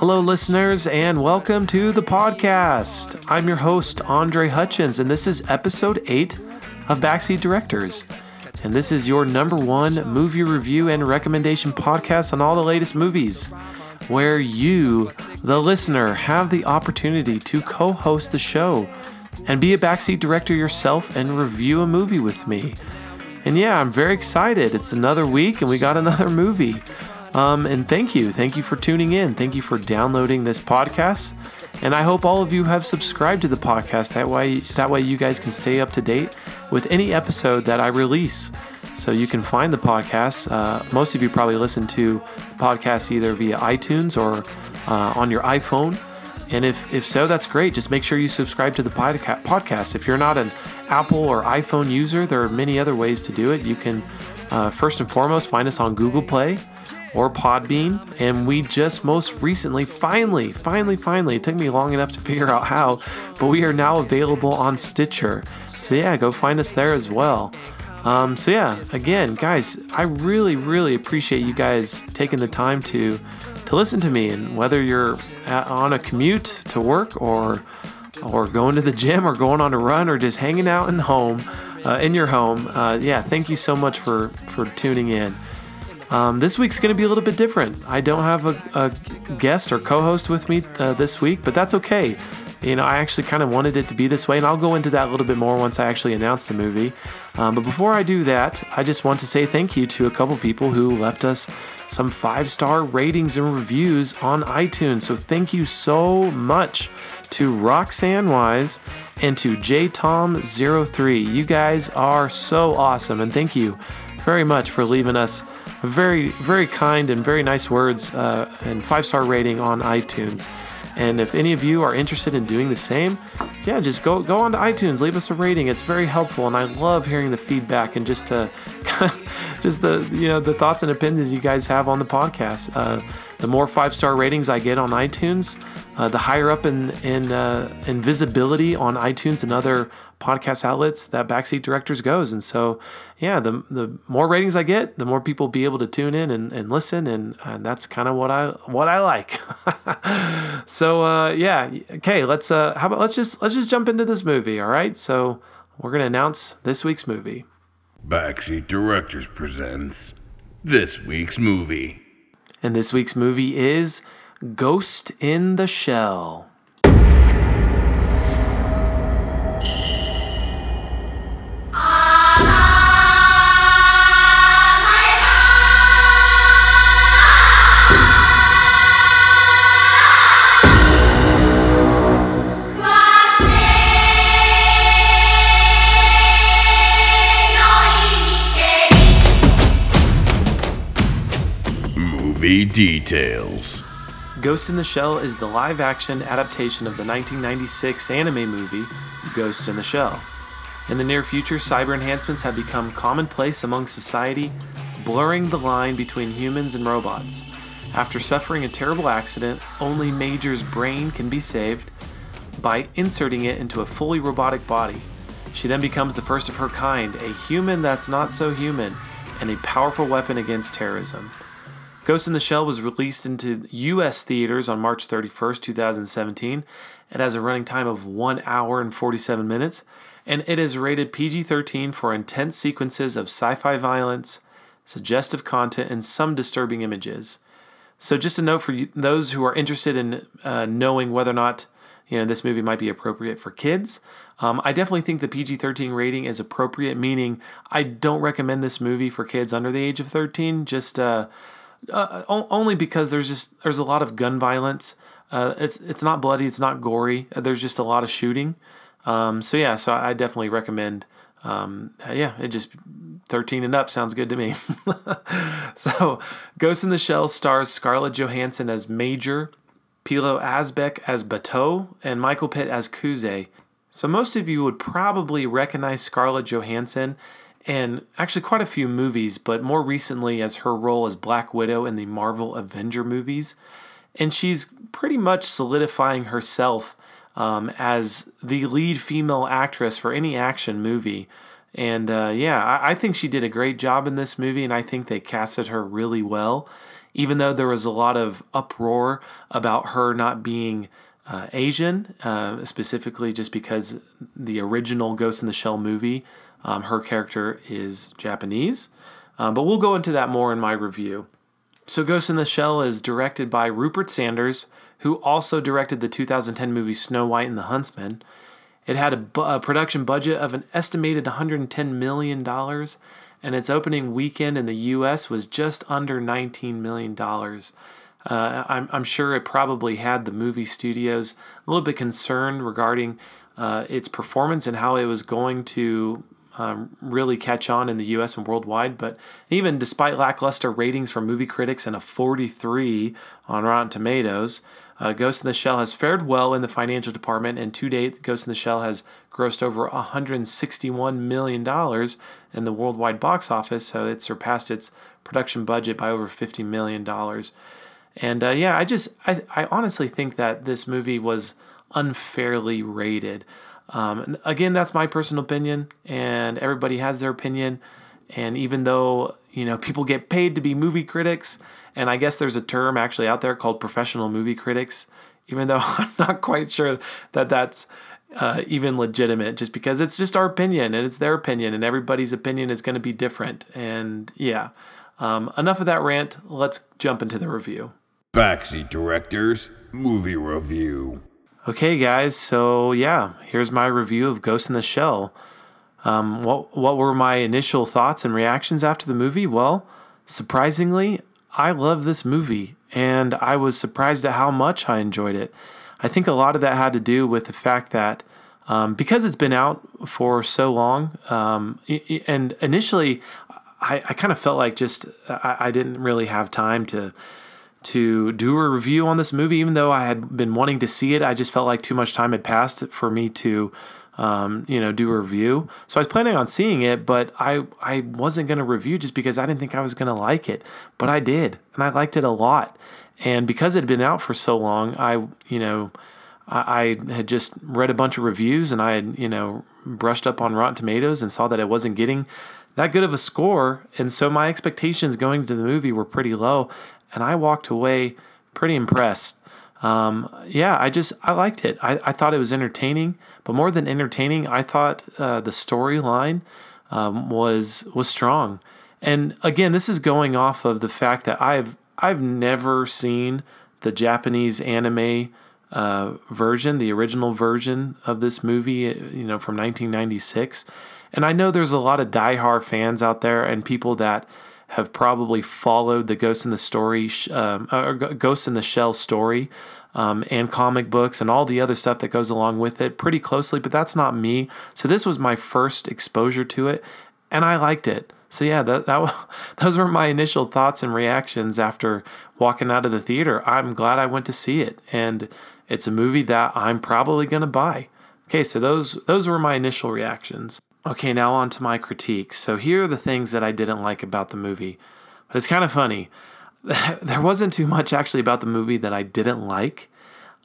listeners, and welcome to the podcast. I'm your host, Andre Hutchins, and this is episode 8 of Backseat Directors. And this is your number one movie review and recommendation podcast on all the latest movies, where you, the listener, have the opportunity to co host the show and be a backseat director yourself and review a movie with me. And yeah, I'm very excited. It's another week and we got another movie. Um, and thank you. Thank you for tuning in. Thank you for downloading this podcast. And I hope all of you have subscribed to the podcast. That way, that way you guys can stay up to date with any episode that I release. So you can find the podcast. Uh, most of you probably listen to podcasts either via iTunes or uh, on your iPhone. And if, if so, that's great. Just make sure you subscribe to the podcast. If you're not an Apple or iPhone user, there are many other ways to do it. You can, uh, first and foremost, find us on Google Play or Podbean. And we just most recently, finally, finally, finally, it took me long enough to figure out how, but we are now available on Stitcher. So yeah, go find us there as well. Um, so yeah, again, guys, I really, really appreciate you guys taking the time to to listen to me, and whether you're at, on a commute to work or or going to the gym or going on a run or just hanging out in home uh, in your home, uh, yeah, thank you so much for for tuning in. Um, this week's going to be a little bit different. I don't have a, a guest or co host with me uh, this week, but that's okay. You know, I actually kind of wanted it to be this way, and I'll go into that a little bit more once I actually announce the movie. Um, but before I do that, I just want to say thank you to a couple people who left us some five star ratings and reviews on iTunes. So thank you so much to Roxanne Wise and to JTom03. You guys are so awesome, and thank you very much for leaving us very, very kind and very nice words uh, and five star rating on iTunes. And if any of you are interested in doing the same, yeah, just go go on to iTunes, leave us a rating. It's very helpful, and I love hearing the feedback and just to just the you know the thoughts and opinions you guys have on the podcast. Uh, the more five star ratings I get on iTunes, uh, the higher up in in, uh, in visibility on iTunes and other podcast outlets that Backseat Directors goes. And so, yeah, the the more ratings I get, the more people be able to tune in and, and listen, and, and that's kind of what I what I like. so uh, yeah, okay, let's uh, how about let's just let's just jump into this movie. All right, so we're gonna announce this week's movie. Backseat Directors presents this week's movie. And this week's movie is Ghost in the Shell. Details. Ghost in the Shell is the live action adaptation of the 1996 anime movie Ghost in the Shell. In the near future, cyber enhancements have become commonplace among society, blurring the line between humans and robots. After suffering a terrible accident, only Major's brain can be saved by inserting it into a fully robotic body. She then becomes the first of her kind, a human that's not so human, and a powerful weapon against terrorism. Ghost in the Shell was released into U.S. theaters on March 31st, 2017. It has a running time of 1 hour and 47 minutes, and it is rated PG 13 for intense sequences of sci fi violence, suggestive content, and some disturbing images. So, just a note for you, those who are interested in uh, knowing whether or not you know this movie might be appropriate for kids. Um, I definitely think the PG 13 rating is appropriate, meaning I don't recommend this movie for kids under the age of 13. Just uh, uh, only because there's just there's a lot of gun violence. Uh, it's it's not bloody, it's not gory. There's just a lot of shooting. Um, so yeah, so I definitely recommend. Um, yeah, it just 13 and up sounds good to me. so, Ghost in the Shell stars Scarlett Johansson as Major, Pilou Asbæk as Batou, and Michael Pitt as Kuze. So most of you would probably recognize Scarlett Johansson and actually quite a few movies, but more recently as her role as Black Widow in the Marvel Avenger movies. And she's pretty much solidifying herself um, as the lead female actress for any action movie. And uh, yeah, I, I, think she did a great job in this movie, and I think they casted her really well. even though there was a lot of uproar about her not being uh, Asian, uh, specifically just because the original Ghost in the Shell movie, um, her character is Japanese. Um, but we'll go into that more in my review. So, Ghost in the Shell is directed by Rupert Sanders, who also directed the 2010 movie Snow White and the Huntsman. It had a, bu- a production budget of an estimated $110 million, and its opening weekend in the US was just under $19 million. Uh, I'm, I'm sure it probably had the movie studios a little bit concerned regarding uh, its performance and how it was going to um, really catch on in the US and worldwide. But even despite lackluster ratings from movie critics and a 43 on Rotten Tomatoes, uh, Ghost in the Shell has fared well in the financial department, and to date, Ghost in the Shell has grossed over $161 million in the worldwide box office, so it surpassed its production budget by over $50 million. And uh, yeah, I just, I, I honestly think that this movie was unfairly rated. Um, again, that's my personal opinion, and everybody has their opinion. And even though, you know, people get paid to be movie critics, and I guess there's a term actually out there called professional movie critics, even though I'm not quite sure that that's uh, even legitimate, just because it's just our opinion and it's their opinion, and everybody's opinion is going to be different. And yeah, um, enough of that rant. Let's jump into the review. Backseat Directors Movie Review. Okay, guys. So yeah, here's my review of Ghost in the Shell. Um, what what were my initial thoughts and reactions after the movie? Well, surprisingly, I love this movie, and I was surprised at how much I enjoyed it. I think a lot of that had to do with the fact that um, because it's been out for so long, um, and initially, I, I kind of felt like just I, I didn't really have time to to do a review on this movie, even though I had been wanting to see it. I just felt like too much time had passed for me to, um, you know, do a review. So I was planning on seeing it, but I I wasn't going to review just because I didn't think I was going to like it. But I did, and I liked it a lot. And because it had been out for so long, I you know. I, I had just read a bunch of reviews and I had, you know, brushed up on Rotten Tomatoes and saw that it wasn't getting that good of a score. And so my expectations going to the movie were pretty low and I walked away pretty impressed. Um, yeah, I just I liked it. I, I thought it was entertaining, but more than entertaining, I thought uh, the storyline um, was was strong. And again, this is going off of the fact that I've I've never seen the Japanese anime uh, version, the original version of this movie, you know, from 1996. And I know there's a lot of diehard fans out there and people that have probably followed the Ghost in the Story, um, or Ghost in the Shell story, um, and comic books and all the other stuff that goes along with it pretty closely. But that's not me. So this was my first exposure to it, and I liked it. So yeah, that, that those were my initial thoughts and reactions after walking out of the theater. I'm glad I went to see it, and it's a movie that I'm probably gonna buy. Okay, so those those were my initial reactions. Okay, now on to my critiques. So here are the things that I didn't like about the movie. But it's kind of funny. there wasn't too much actually about the movie that I didn't like.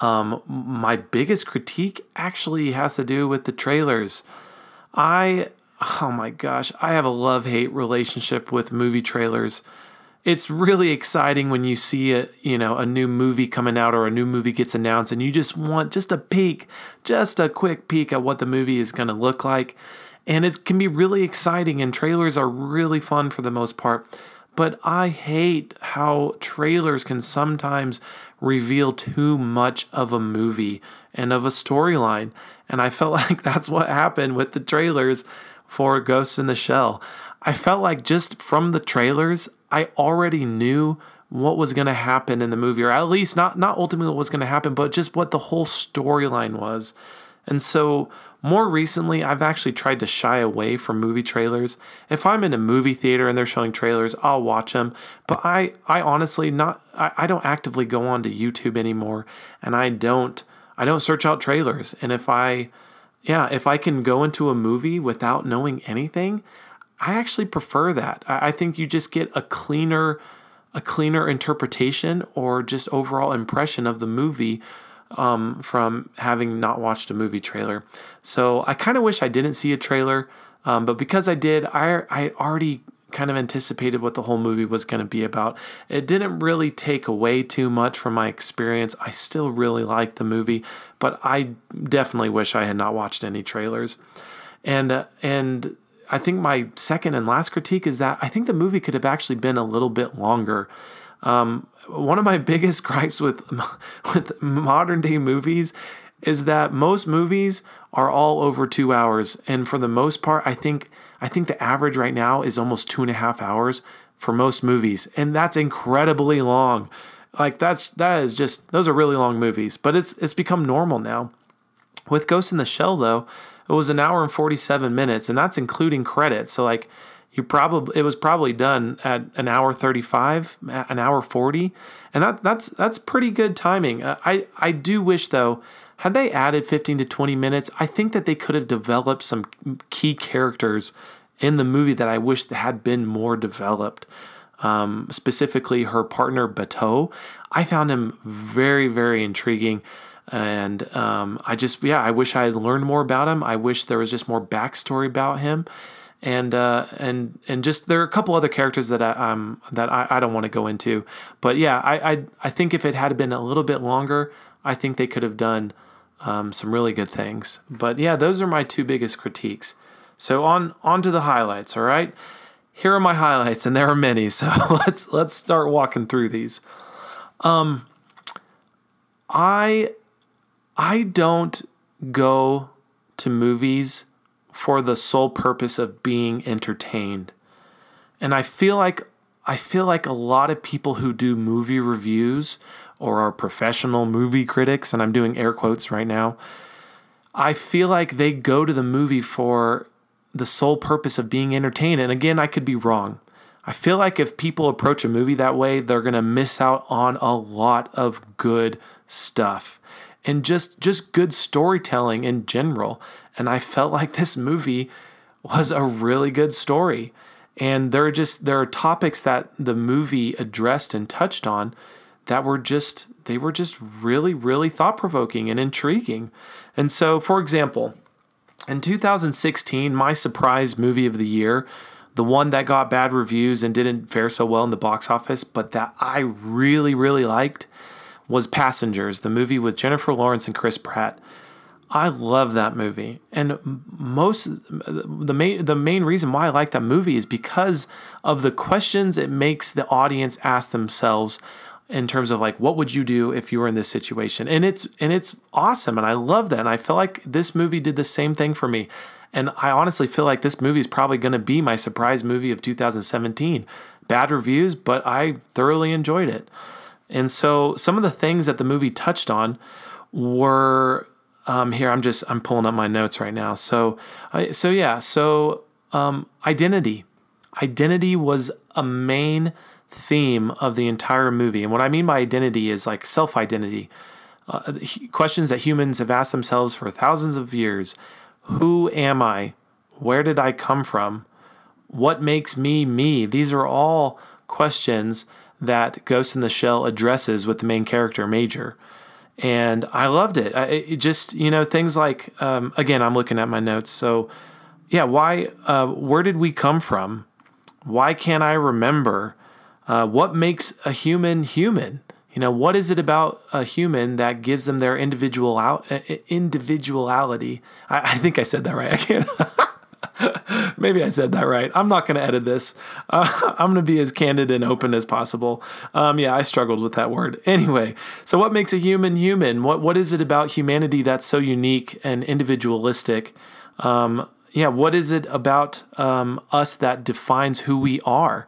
Um, my biggest critique actually has to do with the trailers. I, oh my gosh, I have a love hate relationship with movie trailers it's really exciting when you see a you know a new movie coming out or a new movie gets announced and you just want just a peek just a quick peek at what the movie is going to look like and it can be really exciting and trailers are really fun for the most part. But i hate how trailers can sometimes reveal too much of a movie and of a storyline. And i felt like that's what happened with the trailers for ghosts in the shell. I felt like just from the trailers, I already knew what was going to happen in the movie, or at least not not ultimately what was going to happen, but just what the whole storyline was. And so, more recently, I've actually tried to shy away from movie trailers. If I'm in a movie theater and they're showing trailers, I'll watch them. But I, I honestly not, I, I don't actively go on to YouTube anymore, and I don't, I don't search out trailers. And if I, yeah, if I can go into a movie without knowing anything, I actually prefer that. I think you just get a cleaner, a cleaner interpretation or just overall impression of the movie um, from having not watched a movie trailer. So I kind of wish I didn't see a trailer, um, but because I did, I I already kind of anticipated what the whole movie was going to be about. It didn't really take away too much from my experience. I still really liked the movie, but I definitely wish I had not watched any trailers. And uh, and I think my second and last critique is that I think the movie could have actually been a little bit longer. Um, one of my biggest gripes with with modern day movies is that most movies are all over two hours, and for the most part, I think I think the average right now is almost two and a half hours for most movies, and that's incredibly long. Like that's that is just those are really long movies, but it's it's become normal now. With Ghost in the Shell though, it was an hour and 47 minutes and that's including credits. So like you probably it was probably done at an hour 35, an hour 40, and that that's that's pretty good timing. Uh, I I do wish though had they added 15 to 20 minutes, I think that they could have developed some key characters in the movie that I wish had been more developed. Um, specifically, her partner Batou. I found him very, very intriguing. And um, I just, yeah, I wish I had learned more about him. I wish there was just more backstory about him. And uh, and and just there are a couple other characters that I um that I, I don't want to go into, but yeah, I, I I think if it had been a little bit longer, I think they could have done um, some really good things. But yeah, those are my two biggest critiques. So on on to the highlights. All right, here are my highlights, and there are many. So let's let's start walking through these. Um, I I don't go to movies for the sole purpose of being entertained. And I feel like I feel like a lot of people who do movie reviews or are professional movie critics, and I'm doing air quotes right now, I feel like they go to the movie for the sole purpose of being entertained. And again, I could be wrong. I feel like if people approach a movie that way, they're going to miss out on a lot of good stuff and just just good storytelling in general. And I felt like this movie was a really good story. And there are just there are topics that the movie addressed and touched on that were just they were just really really thought provoking and intriguing. And so, for example, in 2016, my surprise movie of the year, the one that got bad reviews and didn't fare so well in the box office, but that I really really liked was Passengers, the movie with Jennifer Lawrence and Chris Pratt. I love that movie, and most the main the main reason why I like that movie is because of the questions it makes the audience ask themselves in terms of like what would you do if you were in this situation? And it's and it's awesome and i love that and i feel like this movie did the same thing for me. And i honestly feel like this movie is probably going to be my surprise movie of 2017 bad reviews but i thoroughly enjoyed it. And so some of the things that the movie touched on were um, here i'm just i'm pulling up my notes right now so so yeah so um, identity identity was a main theme of the entire movie. And what I mean by identity is like self identity. Uh, questions that humans have asked themselves for thousands of years Who am I? Where did I come from? What makes me me? These are all questions that Ghost in the Shell addresses with the main character, Major. And I loved it. it just, you know, things like, um, again, I'm looking at my notes. So, yeah, why, uh, where did we come from? Why can't I remember? Uh, what makes a human human? You know, what is it about a human that gives them their individual out, individuality? I, I think I said that right. I can't. Maybe I said that right. I'm not going to edit this. Uh, I'm going to be as candid and open as possible. Um, yeah, I struggled with that word. Anyway, so what makes a human human? What what is it about humanity that's so unique and individualistic? Um, yeah, what is it about um, us that defines who we are?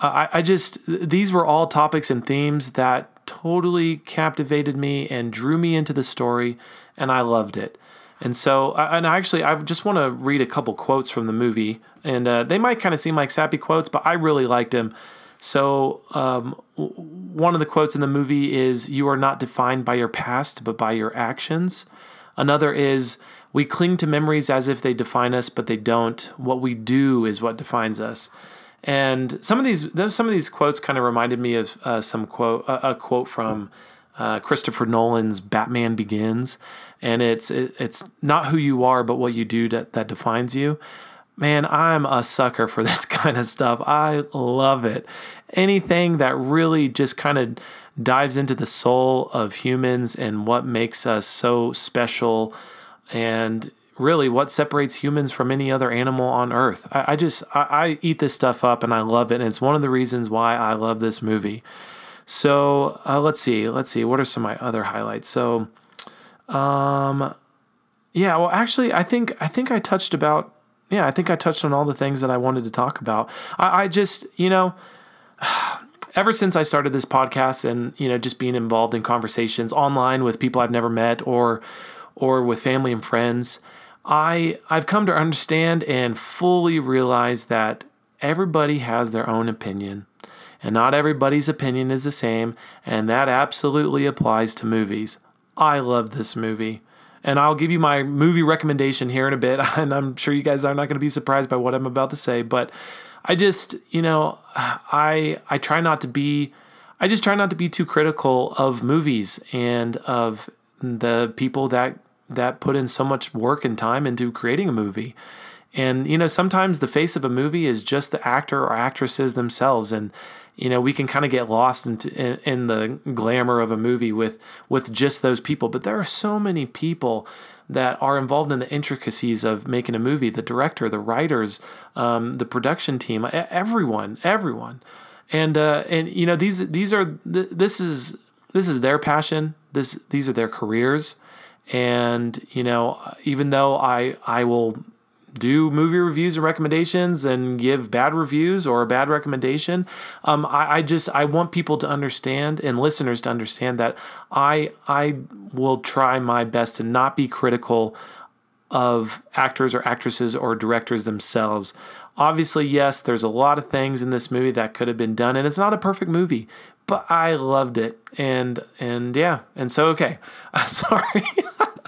I, I just, these were all topics and themes that totally captivated me and drew me into the story, and I loved it. And so, and actually, I just want to read a couple quotes from the movie, and uh, they might kind of seem like sappy quotes, but I really liked them. So, um, one of the quotes in the movie is, You are not defined by your past, but by your actions. Another is, We cling to memories as if they define us, but they don't. What we do is what defines us. And some of these some of these quotes kind of reminded me of uh, some quote a quote from uh, Christopher Nolan's Batman Begins, and it's it, it's not who you are but what you do that, that defines you. man, I'm a sucker for this kind of stuff. I love it. Anything that really just kind of dives into the soul of humans and what makes us so special and really what separates humans from any other animal on earth. I, I just, I, I, eat this stuff up and I love it. And it's one of the reasons why I love this movie. So uh, let's see, let's see, what are some of my other highlights? So, um, yeah, well, actually, I think, I think I touched about, yeah, I think I touched on all the things that I wanted to talk about. I, I just, you know, ever since I started this podcast and you know just being involved in conversations online with people I've never met or or with family and friends, I I've come to understand and fully realize that everybody has their own opinion and not everybody's opinion is the same and that absolutely applies to movies. I love this movie. And I'll give you my movie recommendation here in a bit and I'm sure you guys are not going to be surprised by what I'm about to say, but I just, you know, I I try not to be I just try not to be too critical of movies and of the people that that put in so much work and time into creating a movie. And you know, sometimes the face of a movie is just the actor or actresses themselves and you know, we can kind of get lost into, in, in the glamour of a movie with with just those people, but there are so many people that are involved in the intricacies of making a movie the director the writers um, the production team everyone everyone. And uh, and you know these these are this is this is their passion. This these are their careers. And you know even though i i will do movie reviews and recommendations and give bad reviews or a bad recommendation. Um, I, I, just I want people to understand and listeners to understand that I I will try my best to not be critical of actors or actresses or directors themselves. Obviously, yes, there's a lot of things in this movie that could have been done, and it's not a perfect movie, but I loved it, and and yeah, and so okay, sorry.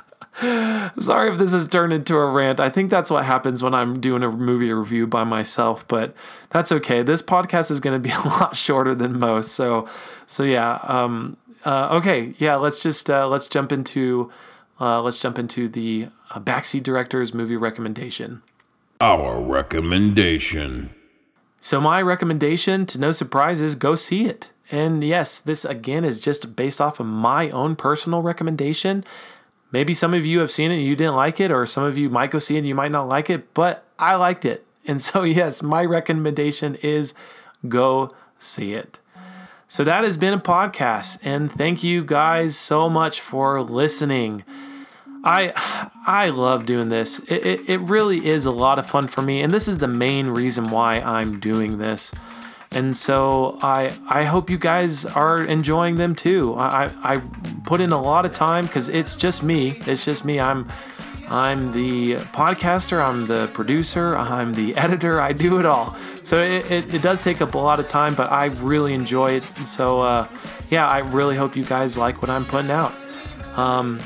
Sorry if this has turned into a rant. I think that's what happens when I'm doing a movie review by myself, but that's okay. This podcast is going to be a lot shorter than most. So, so yeah. Um, uh, okay, yeah. Let's just uh, let's jump into uh, let's jump into the uh, backseat director's movie recommendation. Our recommendation. So my recommendation, to no surprise, is go see it. And yes, this again is just based off of my own personal recommendation. Maybe some of you have seen it and you didn't like it, or some of you might go see it and you might not like it, but I liked it. And so, yes, my recommendation is go see it. So that has been a podcast, and thank you guys so much for listening. I I love doing this. It, it, it really is a lot of fun for me, and this is the main reason why I'm doing this. And so I I hope you guys are enjoying them too. I I put in a lot of time because it's just me. It's just me. I'm I'm the podcaster. I'm the producer. I'm the editor. I do it all. So it, it, it does take up a lot of time, but I really enjoy it. So uh, yeah, I really hope you guys like what I'm putting out. Um,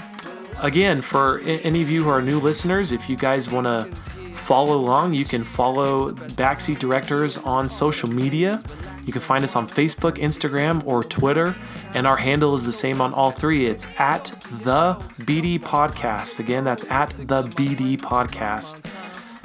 again, for any of you who are new listeners, if you guys want to follow along, you can follow Backseat Directors on social media. You can find us on Facebook, Instagram, or Twitter, and our handle is the same on all three. It's at the BD Podcast. Again, that's at the BD Podcast.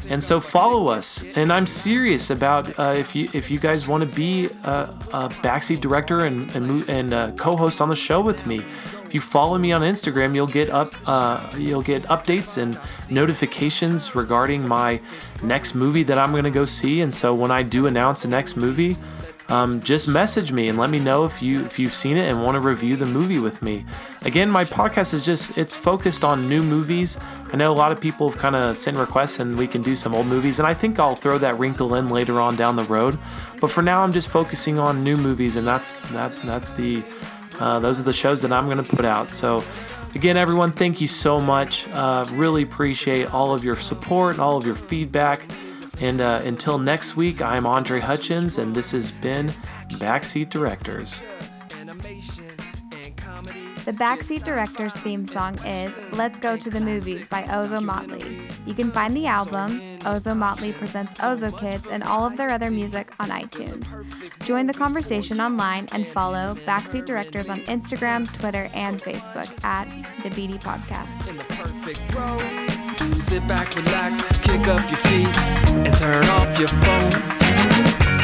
And so follow us. And I'm serious about uh, if you if you guys want to be a, a, backseat director and and, and uh, co-host on the show with me. If you follow me on Instagram, you'll get up uh, you'll get updates and notifications regarding my next movie that I'm going to go see. And so when I do announce the next movie, um, just message me and let me know if you if you've seen it and want to review the movie with me. Again, my podcast is just it's focused on new movies. I know a lot of people have kind of sent requests and we can do some old movies, and I think I'll throw that wrinkle in later on down the road. But for now, I'm just focusing on new movies, and that's that that's the uh, those are the shows that I'm going to put out. So. Again, everyone, thank you so much. Uh, really appreciate all of your support and all of your feedback. And uh, until next week, I'm Andre Hutchins, and this has been Backseat Directors. The Backseat Directors theme song is Let's Go to the Movies by Ozo Motley. You can find the album, Ozo Motley Presents Ozo Kids, and all of their other music on iTunes. Join the conversation online and follow Backseat Directors on Instagram, Twitter, and Facebook at the BD Podcast. Sit back, relax, kick up your feet, and Turn off your phone